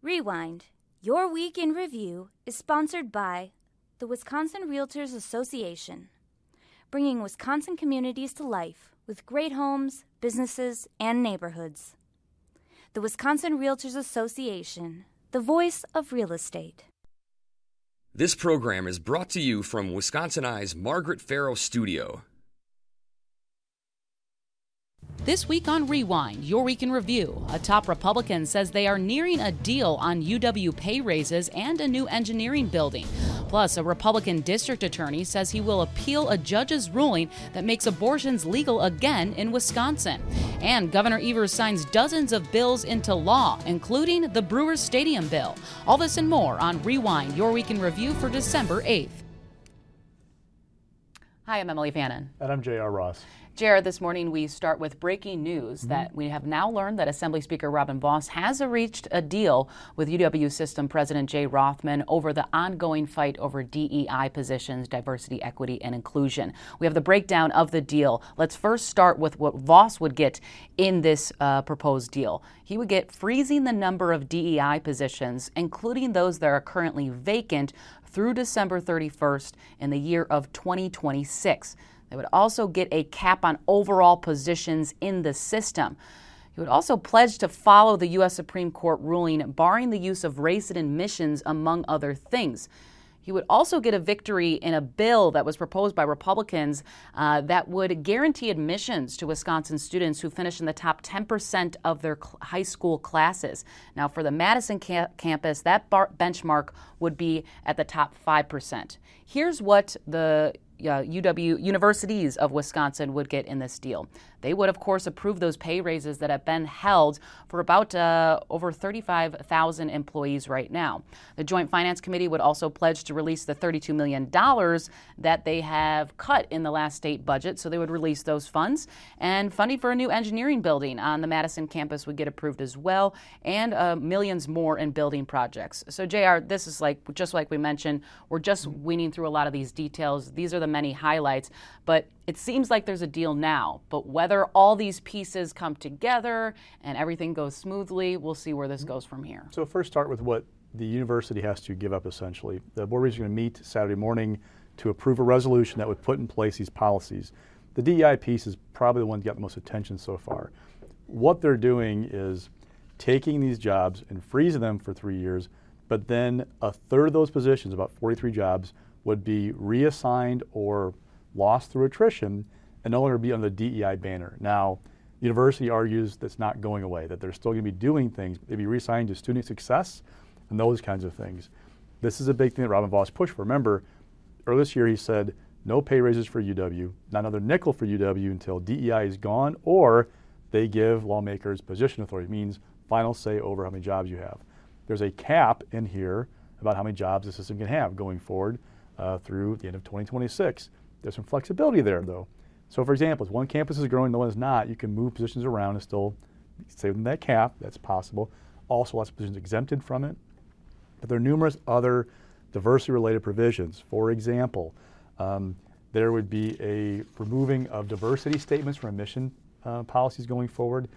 Rewind. Your Week in Review is sponsored by the Wisconsin Realtors Association, bringing Wisconsin communities to life with great homes, businesses, and neighborhoods. The Wisconsin Realtors Association, the voice of real estate. This program is brought to you from Wisconsin Eye's Margaret Farrow Studio. This week on Rewind, Your Week in Review, a top Republican says they are nearing a deal on UW pay raises and a new engineering building. Plus, a Republican district attorney says he will appeal a judge's ruling that makes abortions legal again in Wisconsin. And Governor Evers signs dozens of bills into law, including the Brewers Stadium bill. All this and more on Rewind, Your Week in Review for December 8th. Hi, I'm Emilee Fannon. And I'm J.R. Ross. Jared, this morning we start with breaking news mm-hmm. that we have now learned that Assembly Speaker Robin Vos has reached a deal with UW System President Jay Rothman over the ongoing fight over DEI positions, diversity, equity, and inclusion. We have the breakdown of the deal. Let's first start with what Vos would get in this uh, proposed deal. He would get freezing the number of DEI positions, including those that are currently vacant, through December 31st in the year of 2026. They would also get a cap on overall positions in the system. He would also pledge to follow the U.S. Supreme Court ruling barring the use of race in admissions, among other things. He would also get a victory in a bill that was proposed by Republicans uh, that would guarantee admissions to Wisconsin students who finish in the top 10% of their cl- high school classes. Now, for the Madison ca- campus, that bar- benchmark would be at the top 5%. Here's what the uh, UW universities of Wisconsin would get in this deal. They would, of course, approve those pay raises that have been held for about uh, over 35,000 employees right now. The Joint Finance Committee would also pledge to release the $32 million that they have cut in the last state budget, so they would release those funds. And funding for a new engineering building on the Madison campus would get approved as well, and uh, millions more in building projects. So, JR, this is like, just like we mentioned, we're just weaning through a lot of these details. These are the many highlights, but it seems like there's a deal now. But whether all these pieces come together and everything goes smoothly, we'll see where this goes from here. So, first, start with what the university has to give up essentially. The board is going to meet Saturday morning to approve a resolution that would put in place these policies. The DEI piece is probably the one that got the most attention so far. What they're doing is taking these jobs and freezing them for three years, but then a third of those positions, about 43 jobs, would be reassigned or lost through attrition and no longer be under the DEI banner. Now, the university argues that's not going away, that they're still going to be doing things. They'd be reassigned to student success and those kinds of things. This is a big thing that Robin Vos pushed for. Remember, earlier this year he said no pay raises for UW, not another nickel for UW until DEI is gone, or they give lawmakers position authority. It means final say over how many jobs you have. There's a cap in here about how many jobs the system can have going forward uh, through the end of 2026. There's some flexibility there, though. So, for example, if one campus is growing, the one is not, you can move positions around and still stay within that cap. That's possible. Also, lots of positions exempted from it. But there are numerous other diversity related provisions. For example, um, there would be a removing of diversity statements from admission uh, policies going forward.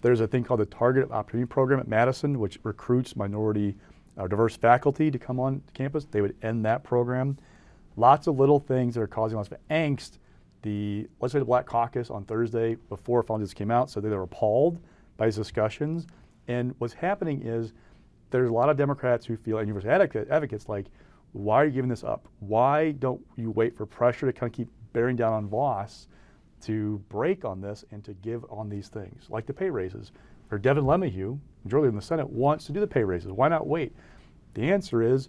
There's a thing called the Target Opportunity Program at Madison, which recruits minority or uh, diverse faculty to come on campus. They would end that program. Lots of little things that are causing lots of angst. The Legislative Black Caucus on Thursday, before Founders came out, so they were appalled by these discussions. And what's happening is there's a lot of Democrats who feel, and university advocates, like, why are you giving this up? Why don't you wait for pressure to kind of keep bearing down on Vos to break on this and to give on these things, like the pay raises? Or Devin LeMahieu, majority in the Senate, wants to do the pay raises. Why not wait? The answer is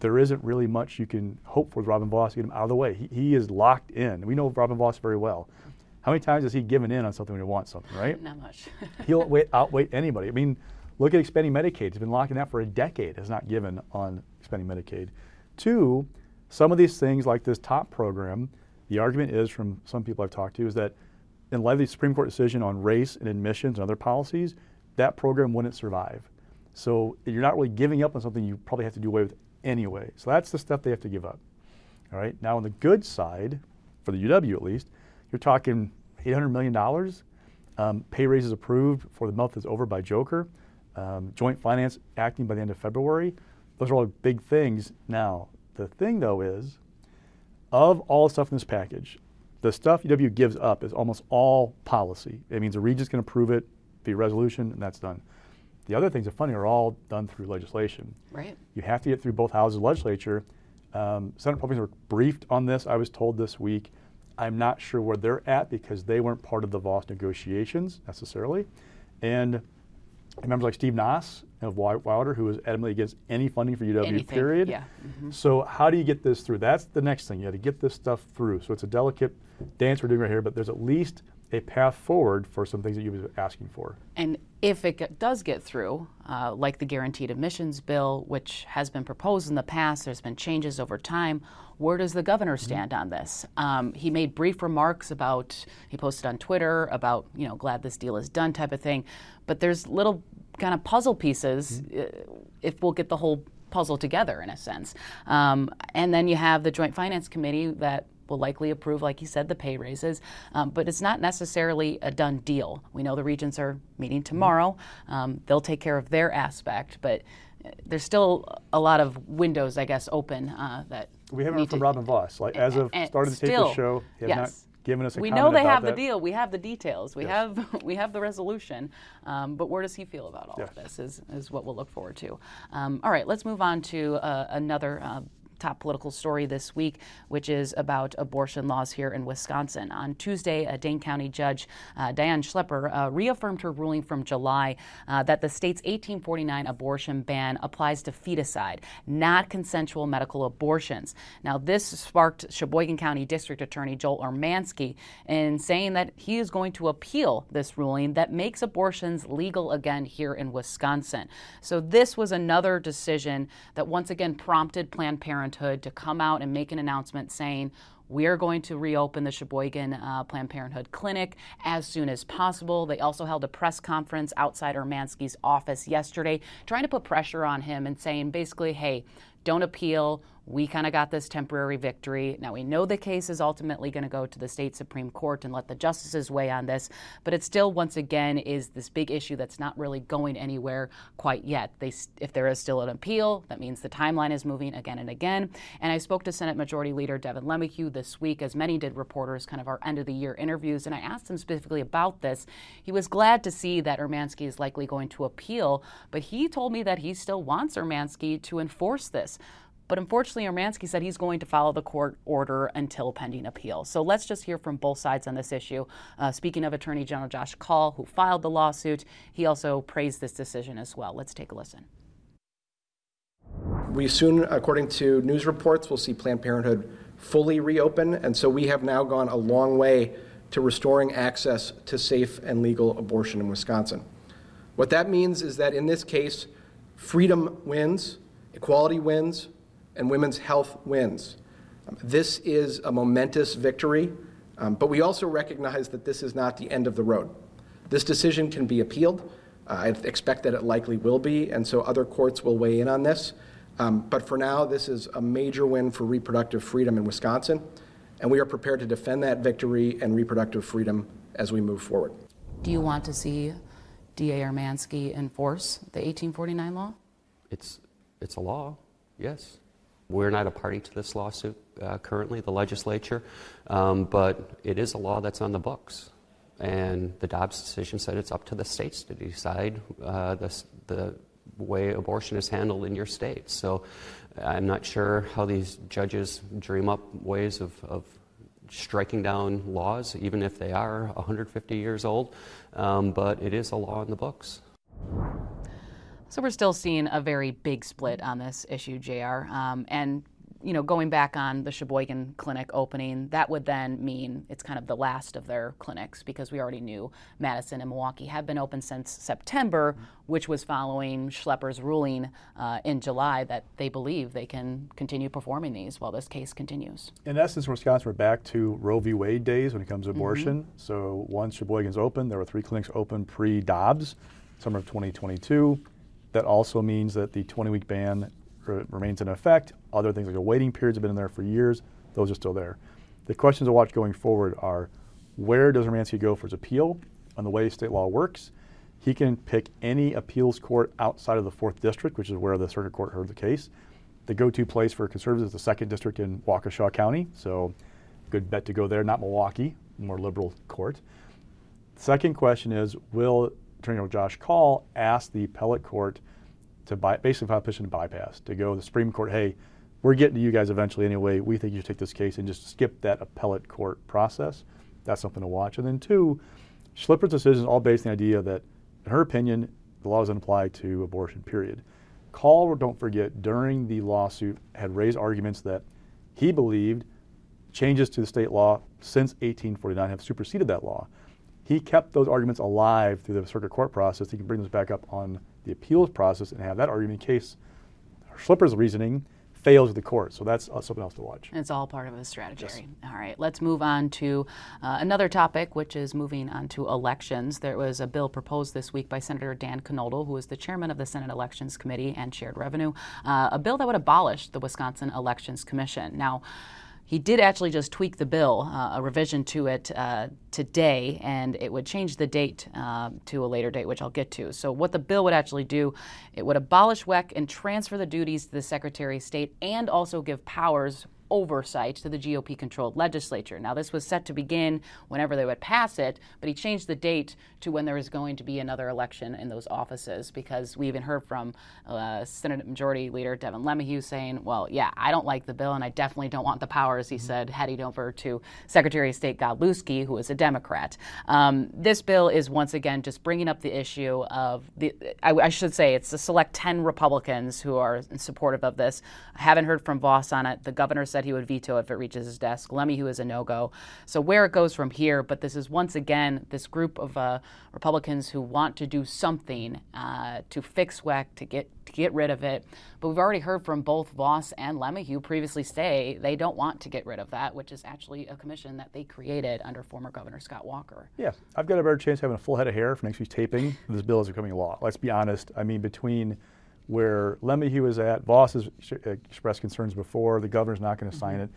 there isn't really much you can hope for with Robin Vos to get him out of the way. He, he is locked in. We know Robin Vos very well. How many times has he given in on something when he wants something, right? Not much. He'll wait, outwait anybody. I mean, look at expanding Medicaid. He's been locking that for a decade, has not given on expanding Medicaid. Two, some of these things like this TOP program, the argument is from some people I've talked to is that in light of the Supreme Court decision on race and admissions and other policies, that program wouldn't survive. So you're not really giving up on something you probably have to do away with anyway. So that's the stuff they have to give up. All right. Now on the good side, for the UW at least, you're talking $800 million. Um, pay raises approved for the month that's over by Joker. um, joint finance acting by the end of February. Those are all big things. Now, the thing though is, of all the stuff in this package, the stuff UW gives up is almost all policy. It means the regent's going to approve it via resolution, and that's done. The other things, are funny, are all done through legislation. Right. You have to get through both houses of legislature. Um, Senate Republicans were briefed on this, I was told this week. I'm not sure where they're at because they weren't part of the Vos negotiations necessarily. And members like Steve Nass of Wilder, who was adamantly against any funding for UW, Anything, period. yeah. Mhm. So how do you get this through? That's the next thing. You got to get this stuff through. So it's a delicate dance we're doing right here, but there's at least a path forward for some things that you were asking for. And if it does get through, uh, like the guaranteed admissions bill, which has been proposed in the past, there's been changes over time. Where does the governor stand on this? Um, he made brief remarks about, he posted on Twitter about, you know, glad this deal is done type of thing. But there's little kind of puzzle pieces uh, if we'll get the whole puzzle together in a sense. Um, and then you have the Joint Finance Committee that will likely approve, like you said, the pay raises. Um, but it's not necessarily a done deal. We know the regents are meeting tomorrow. Um, they'll take care of their aspect, but uh, there's still a lot of windows, I guess, open uh, that We haven't heard from to- Robin Vos. Like as of starting to tape the show, they have yes. not given us a we know they have that. the deal. We have the details. We Yes. have we have the resolution. Um, but where does he feel about all Yes. of this? Is is what we'll look forward to. Um, all right, let's move on to uh, another. Uh, Top political story this week, which is about abortion laws here in Wisconsin. On Tuesday, a Dane County judge, uh, Diane Schlipper, uh, reaffirmed her ruling from July uh, that the state's 1849 abortion ban applies to feticide, not consensual medical abortions. Now, this sparked Sheboygan County District Attorney Joel Urmanski in saying that he is going to appeal this ruling that makes abortions legal again here in Wisconsin. So, this was another decision that once again prompted Planned Parenthood to come out and make an announcement saying, we are going to reopen the Sheboygan uh, Planned Parenthood Clinic as soon as possible. They also held a press conference outside Urmanski's office yesterday, trying to put pressure on him and saying basically, hey, don't appeal. We kind of got this temporary victory. Now, we know the case is ultimately going to go to the state Supreme Court and let the justices weigh on this, but it still, once again, is this big issue that's not really going anywhere quite yet. They, if there is still an appeal, that means the timeline is moving again and again. And I spoke to Senate Majority Leader Devin LeMahieu this week, as many did reporters, kind of our end of the year interviews, and I asked him specifically about this. He was glad to see that Urmanski is likely going to appeal, but he told me that he still wants Urmanski to enforce this. But unfortunately, Urmanski said he's going to follow the court order until pending appeal. So let's just hear from both sides on this issue. Uh, speaking of Attorney General Josh Kaul, who filed the lawsuit, he also praised this decision as well. Let's take a listen. We soon, according to news reports, will see Planned Parenthood fully reopen, and so we have now gone a long way to restoring access to safe and legal abortion in Wisconsin. What that means is that in this case, freedom wins, equality wins, and women's health wins. Um, this is a momentous victory, um, but we also recognize that this is not the end of the road. This decision can be appealed. Uh, I expect that it likely will be, and so other courts will weigh in on this. Um, but for now, this is a major win for reproductive freedom in Wisconsin, and we are prepared to defend that victory and reproductive freedom as we move forward. Do you want to see D.A. Urmanski enforce the 1849 law? It's, it's a law, yes. We're not a party to this lawsuit uh, currently, the legislature, um, but it is a law that's on the books. And the Dobbs decision said it's up to the states to decide uh, the, the way abortion is handled in your state. So I'm not sure how these judges dream up ways of, of striking down laws, even if they are 150 years old, um, but it is a law in the books. So we're still seeing a very big split on this issue, JR. Um, and you know, going back on the Sheboygan clinic opening, that would then mean it's kind of the last of their clinics because we already knew Madison and Milwaukee have been open since September, which was following Schlipper's ruling uh, in July that they believe they can continue performing these while this case continues. In essence, in Wisconsin, we're back to Roe v. Wade days when it comes to Mm-hmm. abortion. So once Sheboygan's open, there were three clinics open pre-Dobbs, summer of 2022. That also means that the 20-week ban re- remains in effect. Other things like the waiting periods have been in there for years. Those are still there. The questions to watch going forward are where does Urmanski go for his appeal on the way state law works? he can pick any appeals court outside of the fourth district, which is where the circuit court heard the case. The go-to place for conservatives is the second district in Waukesha County, so good bet to go there. Not Milwaukee, more liberal court. Second question is, will Attorney General Josh Kaul asked the appellate court to buy, basically file a petition to bypass, to go to the Supreme Court, hey, we're getting to you guys eventually anyway. We think you should take this case and just skip that appellate court process. That's something to watch. And then two, Schlipper's decision is all based on the idea that, in her opinion, the law doesn't apply to abortion, period. Kaul, don't forget, during the lawsuit had raised arguments that he believed changes to the state law since 1849 have superseded that law. He kept those arguments alive through the circuit court process. He can bring those back up on the appeals process and have that argument in case Schlipper's reasoning fails the court. So that's uh, something else to watch. It's all part of a strategy. Yes. All right, let's move on to uh, another topic, which is moving on to elections. There was a bill proposed this week by Senator Dan Knodl, who is the chairman of the Senate Elections Committee and Shared Revenue, uh, a bill that would abolish the Wisconsin Elections Commission. Now, he did actually just tweak the bill, uh, a revision to it uh, today, and it would change the date uh, to a later date, which I'll get to. So, what the bill would actually do, it would abolish WEC and transfer the duties to the Secretary of State and also give powers oversight to the GOP controlled legislature. Now, this was set to begin whenever they would pass it, but he changed the date to when there was going to be another election in those offices because we even heard from uh, Senate Majority Leader Devin LeMahieu saying, well, yeah, I don't like the bill and I definitely don't want the powers, he said, heading over to Secretary of State Godlewski, who is a Democrat. Um, this bill is once again just bringing up the issue of the, I, I should say, it's the select 10 Republicans who are supportive of this. I haven't heard from Vos on it. The governor said he would veto if it reaches his desk. LeMahieu is a no go. So, where it goes from here, but this is once again this group of uh, Republicans who want to do something uh, to fix WEC, to get to get rid of it. But we've already heard from both Vos and LeMahieu previously say they don't want to get rid of that, which is actually a commission that they created under former Governor Scott Walker. Yeah, I've got a better chance of having a full head of hair for next week's taping. this bill is becoming law. Let's be honest. I mean, between where LeMahieu is at, Vos has expressed concerns before. The governor's not going to sign mm-hmm. it.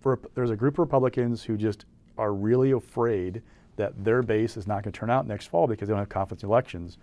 For there's a group of Republicans who just are really afraid that their base is not going to turn out next fall because they don't have confidence in elections.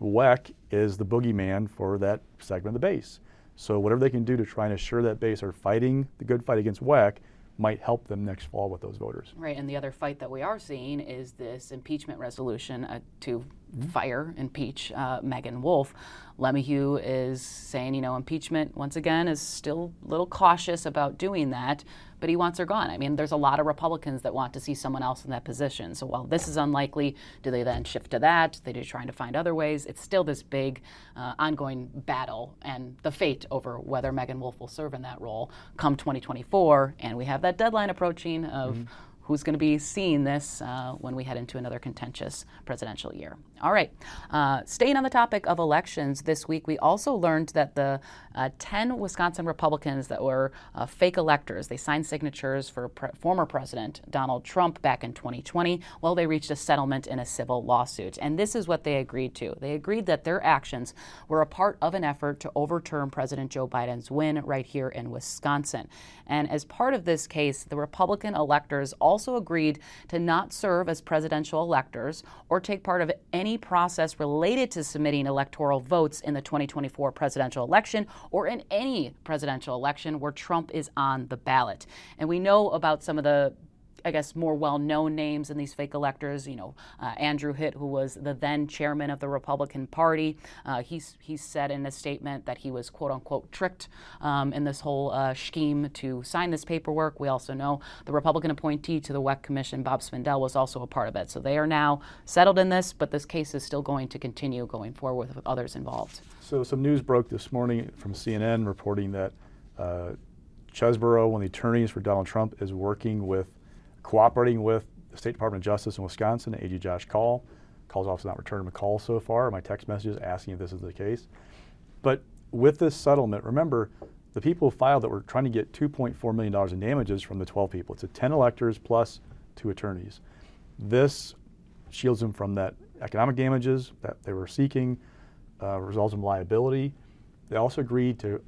WEC is the boogeyman for that segment of the base. So whatever they can do to try and assure that base are fighting the good fight against WEC might help them next fall with those voters. Right, and the other fight that we are seeing is this impeachment resolution uh, to. Fire, impeach uh, Meagan Wolfe. LeMahieu is saying, you know, impeachment, once again, is still a little cautious about doing that, but he wants her gone. I mean, there's a lot of Republicans that want to see someone else in that position. So while this is unlikely, do they then shift to that? They do trying to find other ways. It's still this big, uh, ongoing battle and the fate over whether Meagan Wolfe will serve in that role come 2024. And we have that deadline approaching of. Mm-hmm who's going to be seeing this uh, when we head into another contentious presidential year. All right. Uh, staying on the topic of elections, this week we also learned that the uh, 10 Wisconsin Republicans that were uh, fake electors, they signed signatures for pre- former President Donald Trump back in 2020. Well, they reached a settlement in a civil lawsuit. And this is what they agreed to. They agreed that their actions were a part of an effort to overturn President Joe Biden's win right here in Wisconsin. And as part of this case, the Republican electors also agreed to not serve as presidential electors or take part of any any process related to submitting electoral votes in the 2024 presidential election or in any presidential election where Trump is on the ballot. And we know about some of the I guess, more well known names in these fake electors. You know, uh, Andrew Hitt, who was the then chairman of the Republican Party, uh, he's, he said in a statement that he was quote unquote tricked um, in this whole uh, scheme to sign this paperwork. We also know the Republican appointee to the WEC Commission, Bob Spindell, was also a part of it. So they are now settled in this, but this case is still going to continue going forward with others involved. So some news broke this morning from CNN reporting that. Uh, Chesebro, one of the attorneys for Donald Trump, is working with cooperating with the State Department of Justice in Wisconsin, AG Josh Kaul. Kaul's office not returned a call so far. My text messages asking if this is the case. But with this settlement, remember, the people who filed that were trying to get $2.4 million in damages from the 12 people. It's a 10 electors plus two attorneys. This shields them from that economic damages that they were seeking, uh, results in liability. They also agreed to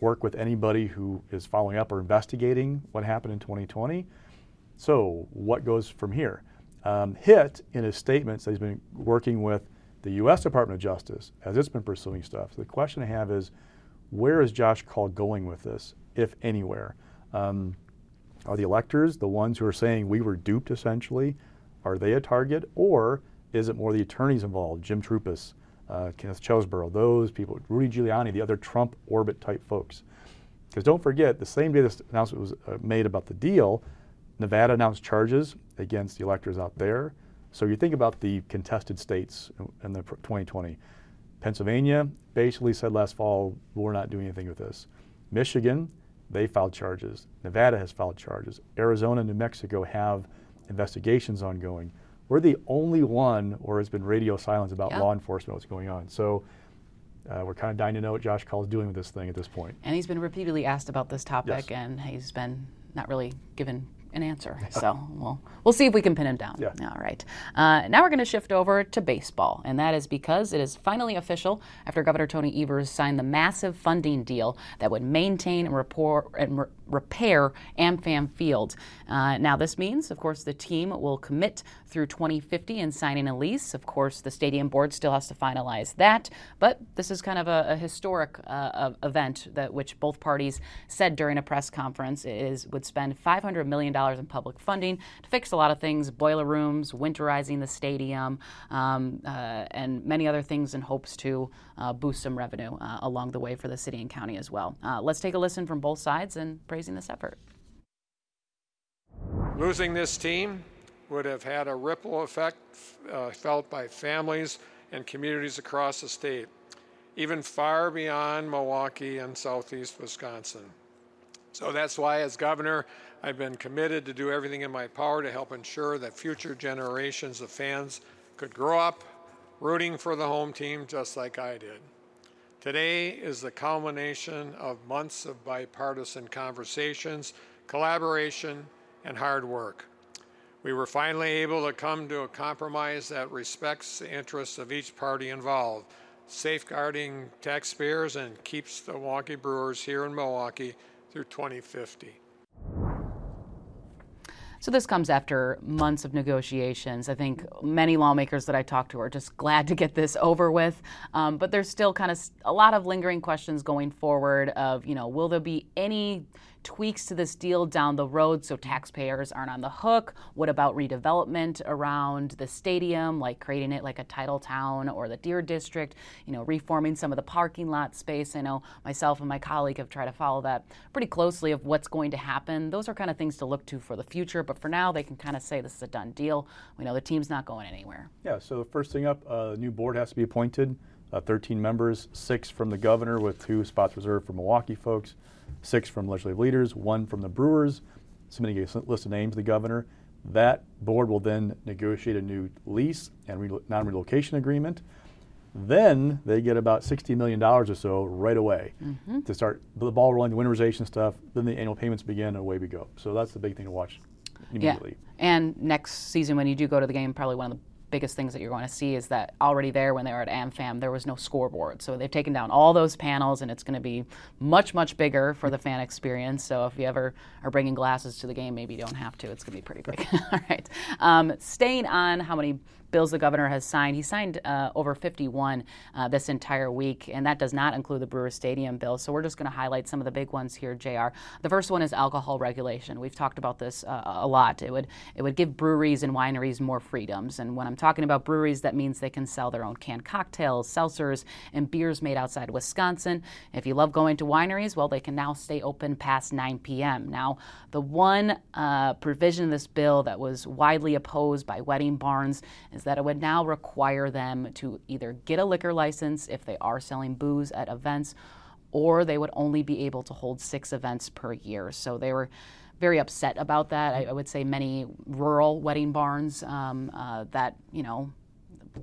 work with anybody who is following up or investigating what happened in 2020 so, what goes from here? Um, Hitt, in his statements, that he's been working with The U.S. Department of Justice, as it's been pursuing stuff, so the question I have is, where is Josh Kaul going with this, if anywhere? Um, are the electors the ones who are saying we were duped essentially? Are they a target? Or is it more the attorneys involved, Jim Troupis, uh, Kenneth Chesebro, those people, Rudy Giuliani, the other Trump orbit type folks? Because don't forget, the same day this announcement was uh, made about the deal, Nevada announced charges against the electors out there. So you think about the contested states in the 2020. Pennsylvania basically said last fall, we're not doing anything with this. Michigan, they filed charges. Nevada has filed charges. Arizona and New Mexico have investigations ongoing. We're the only one where it's been radio silence about yep. law enforcement, what's going on. So uh, we're kind of dying to know what Josh Kaul is doing with this thing at this point. And he's been repeatedly asked about this topic, yes. and he's been not really given an answer. So we'll we'll see if we can pin him down. Yeah. All right. Uh, now we're going to shift over to baseball, and that is because it is finally official after Governor Tony Evers signed the massive funding deal that would maintain and, report, and re- repair AmFam Field. Uh, now this means, of course, the team will commit through 2050 in signing a lease. Of course, the stadium board still has to finalize that, but this is kind of a, a historic uh, event that which both parties said during a press conference is would spend 500 million dollars in public funding to fix a lot of things, boiler rooms, winterizing the stadium, um, uh, and many other things in hopes to uh, boost some revenue uh, along the way for the city and county as well. Uh, let's take a listen from both sides in praising this effort. Losing this team would have had a ripple effect uh, felt by families and communities across the state, even far beyond Milwaukee and southeast Wisconsin. So that's why, as governor, I've been committed to do everything in my power to help ensure that future generations of fans could grow up rooting for the home team just like I did. Today is the culmination of months of bipartisan conversations, collaboration, and hard work. We were finally able to come to a compromise that respects the interests of each party involved, safeguarding taxpayers and keeps the Milwaukee Brewers here in Milwaukee through 2050. So this comes after months of negotiations. I think many lawmakers that I talked to are just glad to get this over with. Um, but there's still kind of a lot of lingering questions going forward of, you know, will there be any tweaks to this deal down the road so taxpayers aren't on the hook? What about redevelopment around the stadium, like creating it like a title town or the Deer District, you know, reforming some of the parking lot space? I know myself and my colleague have tried to follow that pretty closely of what's going to happen. Those are kind of things to look to for the future, but for now, they can kind of say this is a done deal. We know the team's not going anywhere. Yeah, so first thing up, uh, a new board has to be appointed. Uh, 13 members, six from the governor with two spots reserved for Milwaukee folks six from legislative leaders, one from the brewers, submitting a list of names to the governor. That board will then negotiate a new lease and non relocation agreement. Then they get about $60 million or so right away mm-hmm. to start the ball rolling, the winterization stuff. Then the annual payments begin, and away we go. So that's the big thing to watch immediately. Yeah. And next season, when you do go to the game, probably one of the biggest things that you're going to see is that already there when they were at AmFam, there was no scoreboard. So they've taken down all those panels, and it's going to be much, much bigger for the fan experience. So if you ever are bringing glasses to the game, maybe you don't have to. It's going to be pretty big. all right. Um, staying on how many bills the governor has signed. He signed uh, over 51 uh, this entire week, and that does not include the Brewer Stadium bill. So we're just going to highlight some of the big ones here, JR. The first one is alcohol regulation. We've talked about this uh, a lot. It would it would give breweries and wineries more freedoms. And when I'm talking about breweries, that means they can sell their own canned cocktails, seltzers, and beers made outside Wisconsin. If you love going to wineries, well, they can now stay open past 9 p.m. Now, the one uh, provision in this bill that was widely opposed by wedding barns is that it would now require them to either get a liquor license if they are selling booze at events, or they would only be able to hold six events per year. So they were very upset about that. I, I would say many rural wedding barns um, uh, that, you know,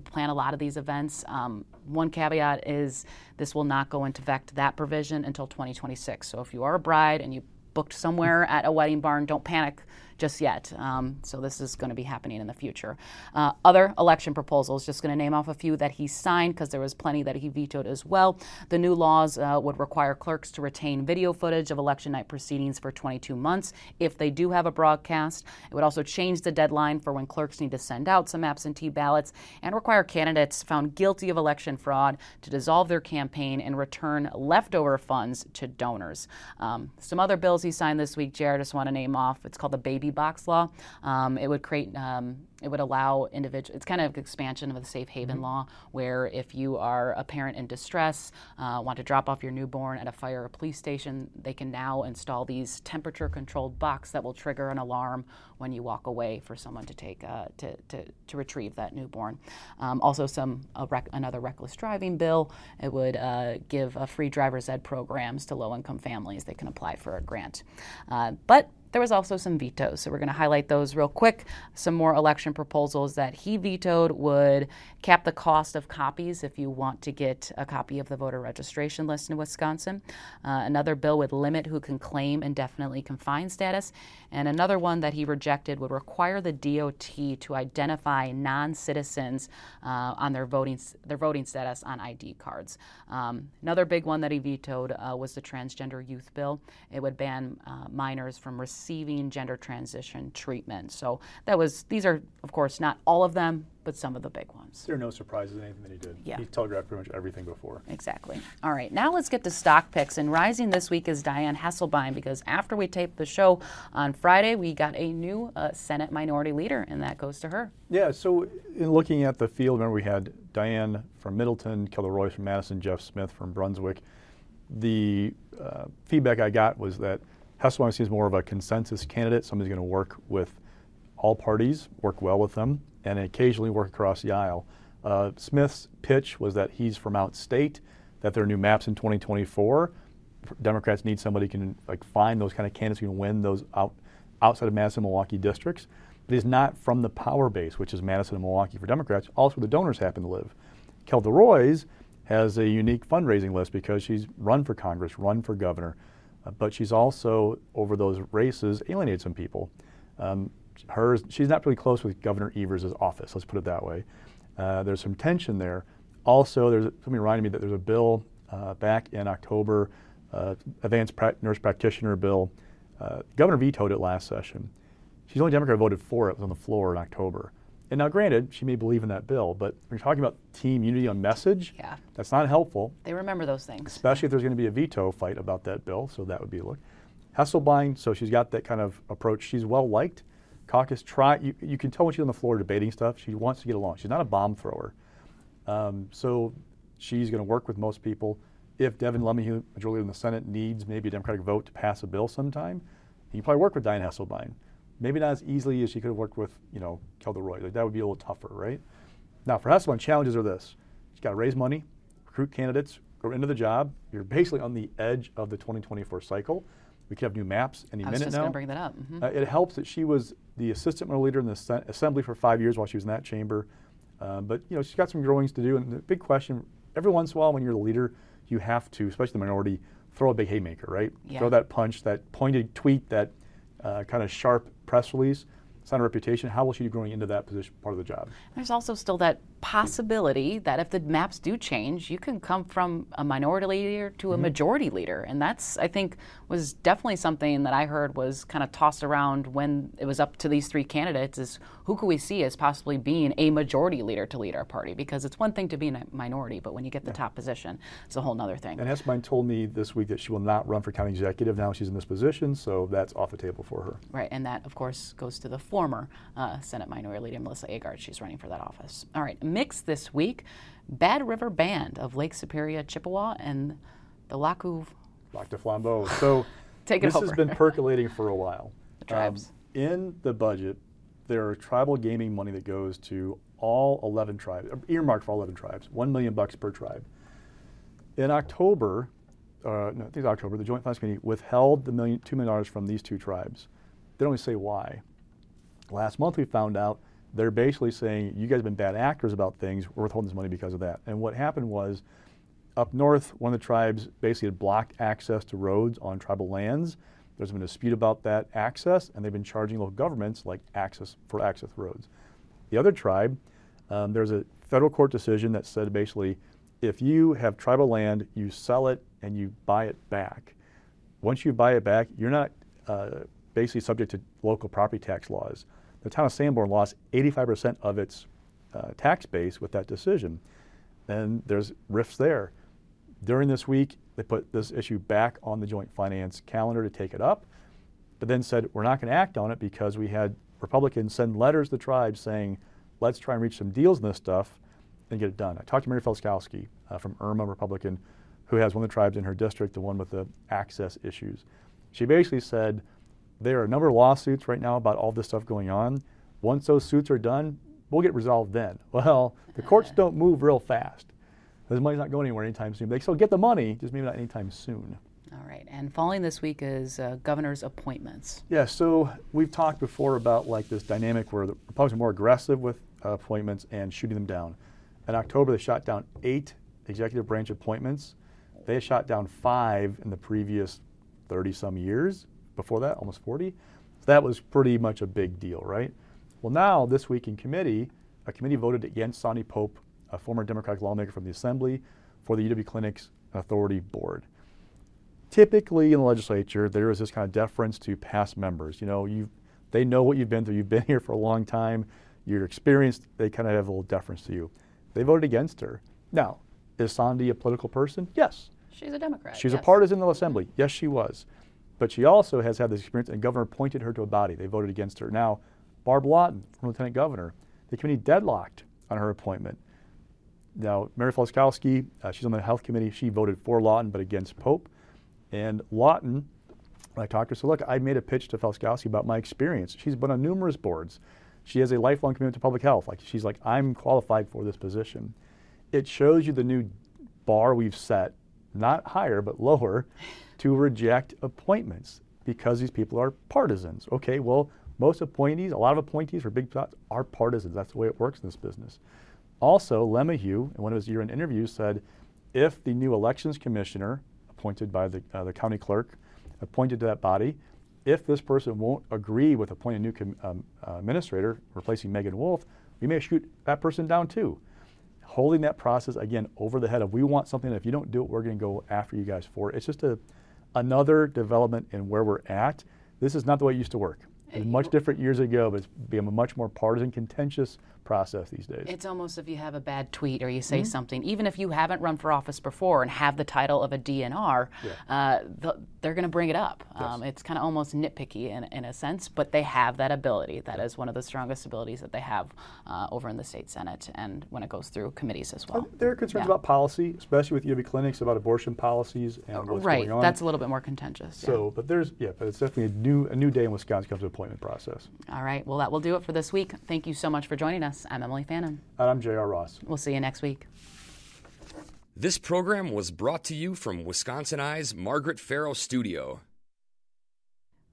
plan a lot of these events. Um, one caveat is this will not go into effect, that provision, until 2026. So if you are a bride and you booked somewhere at a wedding barn, don't panic just yet. Um, so this is going to be happening in the future. Uh, other election proposals, just going to name off a few that he signed because there was plenty that he vetoed as well. The new laws uh, would require clerks to retain video footage of election night proceedings for 22 months if they do have a broadcast. It would also change the deadline for when clerks need to send out some absentee ballots and require candidates found guilty of election fraud to dissolve their campaign and return leftover funds to donors. Um, some other bills he signed this week, Jared, just want to name off. It's called the Baby Box Law. Um, it would create um, it would allow individuals, it's kind of expansion of the safe haven mm-hmm. law, where if you are a parent in distress, uh, want to drop off your newborn at a fire or police station, they can now install these temperature controlled box that will trigger an alarm when you walk away for someone to take, uh, to, to, to retrieve that newborn. Um, also, some rec- another reckless driving bill. It would uh, give free driver's ed programs to low income families. They can apply for a grant. Uh, but there was also some vetoes, so we're going to highlight those real quick. Some more election proposals that he vetoed would cap the cost of copies if you want to get a copy of the voter registration list in Wisconsin. Uh, another bill would limit who can claim indefinitely confined status. And another one that he rejected would require the DOT to identify non citizens uh, on their voting, their voting status on ID cards. Um, another big one that he vetoed uh, was the transgender youth bill. It would ban uh, minors from receiving receiving gender transition treatment. So that was these are of course not all of them, but some of the big ones. There are no surprises in anything that he did. Yeah. He telegraphed pretty much everything before. Exactly. All right, now let's get to stock picks. And rising this week is Diane Hesselbein because after we taped the show on Friday, we got a new uh, Senate minority leader, and that goes to her. Yeah, so in looking at the field, remember we had Diane from Middleton, Kelda Roys from Madison, Jeff Smith from Brunswick. The uh, feedback I got was that Hesselbein seems more of a consensus candidate, somebody's going to work with all parties, work well with them, and occasionally work across the aisle. Uh, Smith's pitch was that he's from out state, that there are new maps in 2024. Democrats need somebody who can like find those kind of candidates who can win those out, outside of Madison Milwaukee districts. But he's not from the power base, which is Madison and Milwaukee for Democrats, also where the donors happen to live. Kelda Roys has a unique fundraising list because she's run for Congress, run for governor, uh, but she's also, over those races, alienated some people. Um, hers, she's not really close with Governor Evers' office, let's put it that way. Uh, there's some tension there. Also, there's something reminding me that there's a bill uh, back in October, uh, advanced pra- nurse practitioner bill. Uh, Governor vetoed it last session. She's the only Democrat who voted for it. It was on the floor in October. And now, granted, she may believe in that bill, but when you're talking about team unity on message, yeah. that's not helpful. They remember those things. Especially if there's going to be a veto fight about that bill, so that would be a look. Hesselbein, so she's got that kind of approach. She's well liked. Caucus try. You, you can tell when she's on the floor debating stuff. She wants to get along. She's not a bomb thrower. Um, so she's going to work with most people. If Devin LeMahieu, majority in the Senate, needs maybe a Democratic vote to pass a bill sometime, he probably work with Diane Hesselbein maybe not as easily as she could have worked with, you know, Kelda Roy. Like that would be a little tougher, right? Now for Hesselbein, challenges are this: you got to raise money, recruit candidates, go into the job. You're basically on the edge of the 2024 cycle. We could have new maps any minute now. I was now. going to bring that up. Mm-hmm. Uh, it helps that she was the assistant leader in the Sen- assembly for five years while she was in that chamber. Uh, but you know, she's got some growings to do. And the big question: every once in a while, when you're the leader, you have to, especially the minority, throw a big haymaker, right? Yeah. Throw that punch, that pointed tweet, that uh, kind of sharp press release. It's not a reputation. How will she be growing into that position, part of the job? There's also still that possibility that if the maps do change, you can come from a minority leader to a mm-hmm. majority leader. And that's, I think, was definitely something that I heard was kind of tossed around when it was up to these three candidates is who could we see as possibly being a majority leader to lead our party? Because it's one thing to be in a minority, but when you get the yeah. top position, it's a whole other thing. And Hesselbein told me this week that she will not run for county executive now she's in this position, so that's off the table for her. Right, and that, of course, goes to the former uh, Senate Minority Leader Melissa Agard. She's running for that office. All right, mix this week Bad River Band of Lake Superior, Chippewa, and the Lac Lac du Flambeau. So Take this over. has been percolating for a while. The tribes. Um, in the budget, there are tribal gaming money that goes to all 11 tribes, earmarked for all 11 tribes, one million bucks per tribe. In October, uh, no, I think it's October, the Joint Finance Committee withheld the million, $2 million from these two tribes. They don't even say why. Last month we found out they're basically saying, you guys have been bad actors about things, we're withholding this money because of that. And what happened was, up north, one of the tribes basically had blocked access to roads on tribal lands. There's been a dispute about that access, and they've been charging local governments like access for access roads. The other tribe, um, there's a federal court decision that said basically, if you have tribal land, you sell it and you buy it back. Once you buy it back, you're not uh, basically subject to local property tax laws. The town of Sanborn lost 85% of its uh, tax base with that decision. And there's rifts there. During this week, they put this issue back on the joint finance calendar to take it up, but then said we're not going to act on it because we had Republicans send letters to the tribes saying, let's try and reach some deals in this stuff and get it done. I talked to Mary Felzkowski uh, from IRMA, Republican, who has one of the tribes in her district, the one with the access issues. She basically said there are a number of lawsuits right now about all this stuff going on. Once those suits are done, we'll get resolved then. Well, the courts don't move real fast. The money's not going anywhere anytime soon. But They still get the money, just maybe not anytime soon. All right. And following this week is uh, governor's appointments. Yeah, so we've talked before about like this dynamic where the Republicans are more aggressive with uh, appointments and shooting them down. In October, they shot down eight executive branch appointments. They shot down five in the previous 30 some years. Before that, almost 40. So that was pretty much a big deal, right? Well, now, this week in committee, a committee voted against Sondy Pope, a former Democratic lawmaker from the Assembly, for the UW Clinics Authority Board. Typically in the legislature, there is this kind of deference to past members. You know, you they know what you've been through. You've been here for a long time. You're experienced. They kind of have a little deference to you. They voted against her. Now, is Sondy a political person? Yes. She's a Democrat. She's yes. a partisan in the assembly. Yes, she was. But she also has had this experience, and governor appointed her to a body. They voted against her. Now, Barb Lawton, lieutenant governor, the committee deadlocked on her appointment. Now, Mary Felzkowski, uh, she's on the health committee. She voted for Lawton but against Pope. And Lawton, I talked to her, said, look, I made a pitch to Felzkowski about my experience. She's been on numerous boards. She has a lifelong commitment to public health. Like she's like, I'm qualified for this position. It shows you the new bar we've set, not higher but lower, to reject appointments because these people are partisans. Okay, well, most appointees, a lot of appointees for big spots are partisans. That's the way it works in this business. Also, LeMahieu, in one of his year-end interviews, said if the new elections commissioner, appointed by the, uh, the county clerk, appointed to that body, if this person won't agree with appointing a new com- um, uh, administrator, replacing Meagan Wolfe, we may shoot that person down too. Holding that process again over the head of we want something. If you don't do it, we're going to go after you guys for it. It's just a another development in where we're at. This is not the way it used to work. It was much different years ago, but it's become a much more partisan, contentious process these days. It's almost if you have a bad tweet or you say mm-hmm. something, even if you haven't run for office before and have the title of a DNR, yeah. uh, the, they're going to bring it up. Yes. Um, it's kind of almost nitpicky in, in, a sense, but they have that ability. That is one of the strongest abilities that they have uh, over in the state senate and when it goes through committees as well. There are concerns yeah. about policy, especially with UW clinics about abortion policies and what's right. going on. Right, That's a little bit more contentious. So, yeah. but there's yeah, but it's definitely a new a new day in Wisconsin comes to appointment process. All right. Well, that will do it for this week. Thank you so much for joining us. I'm Emilee Fannon. And I'm J.R. Ross. We'll see you next week. This program was brought to you from Wisconsin Eye's Margaret Farrow Studio.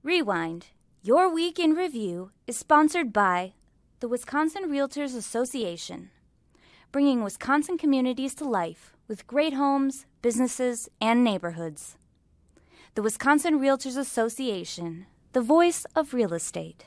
Rewind. Your Week in Review is sponsored by the Wisconsin Realtors Association, bringing Wisconsin communities to life with great homes, businesses, and neighborhoods. The Wisconsin Realtors Association, the voice of real estate.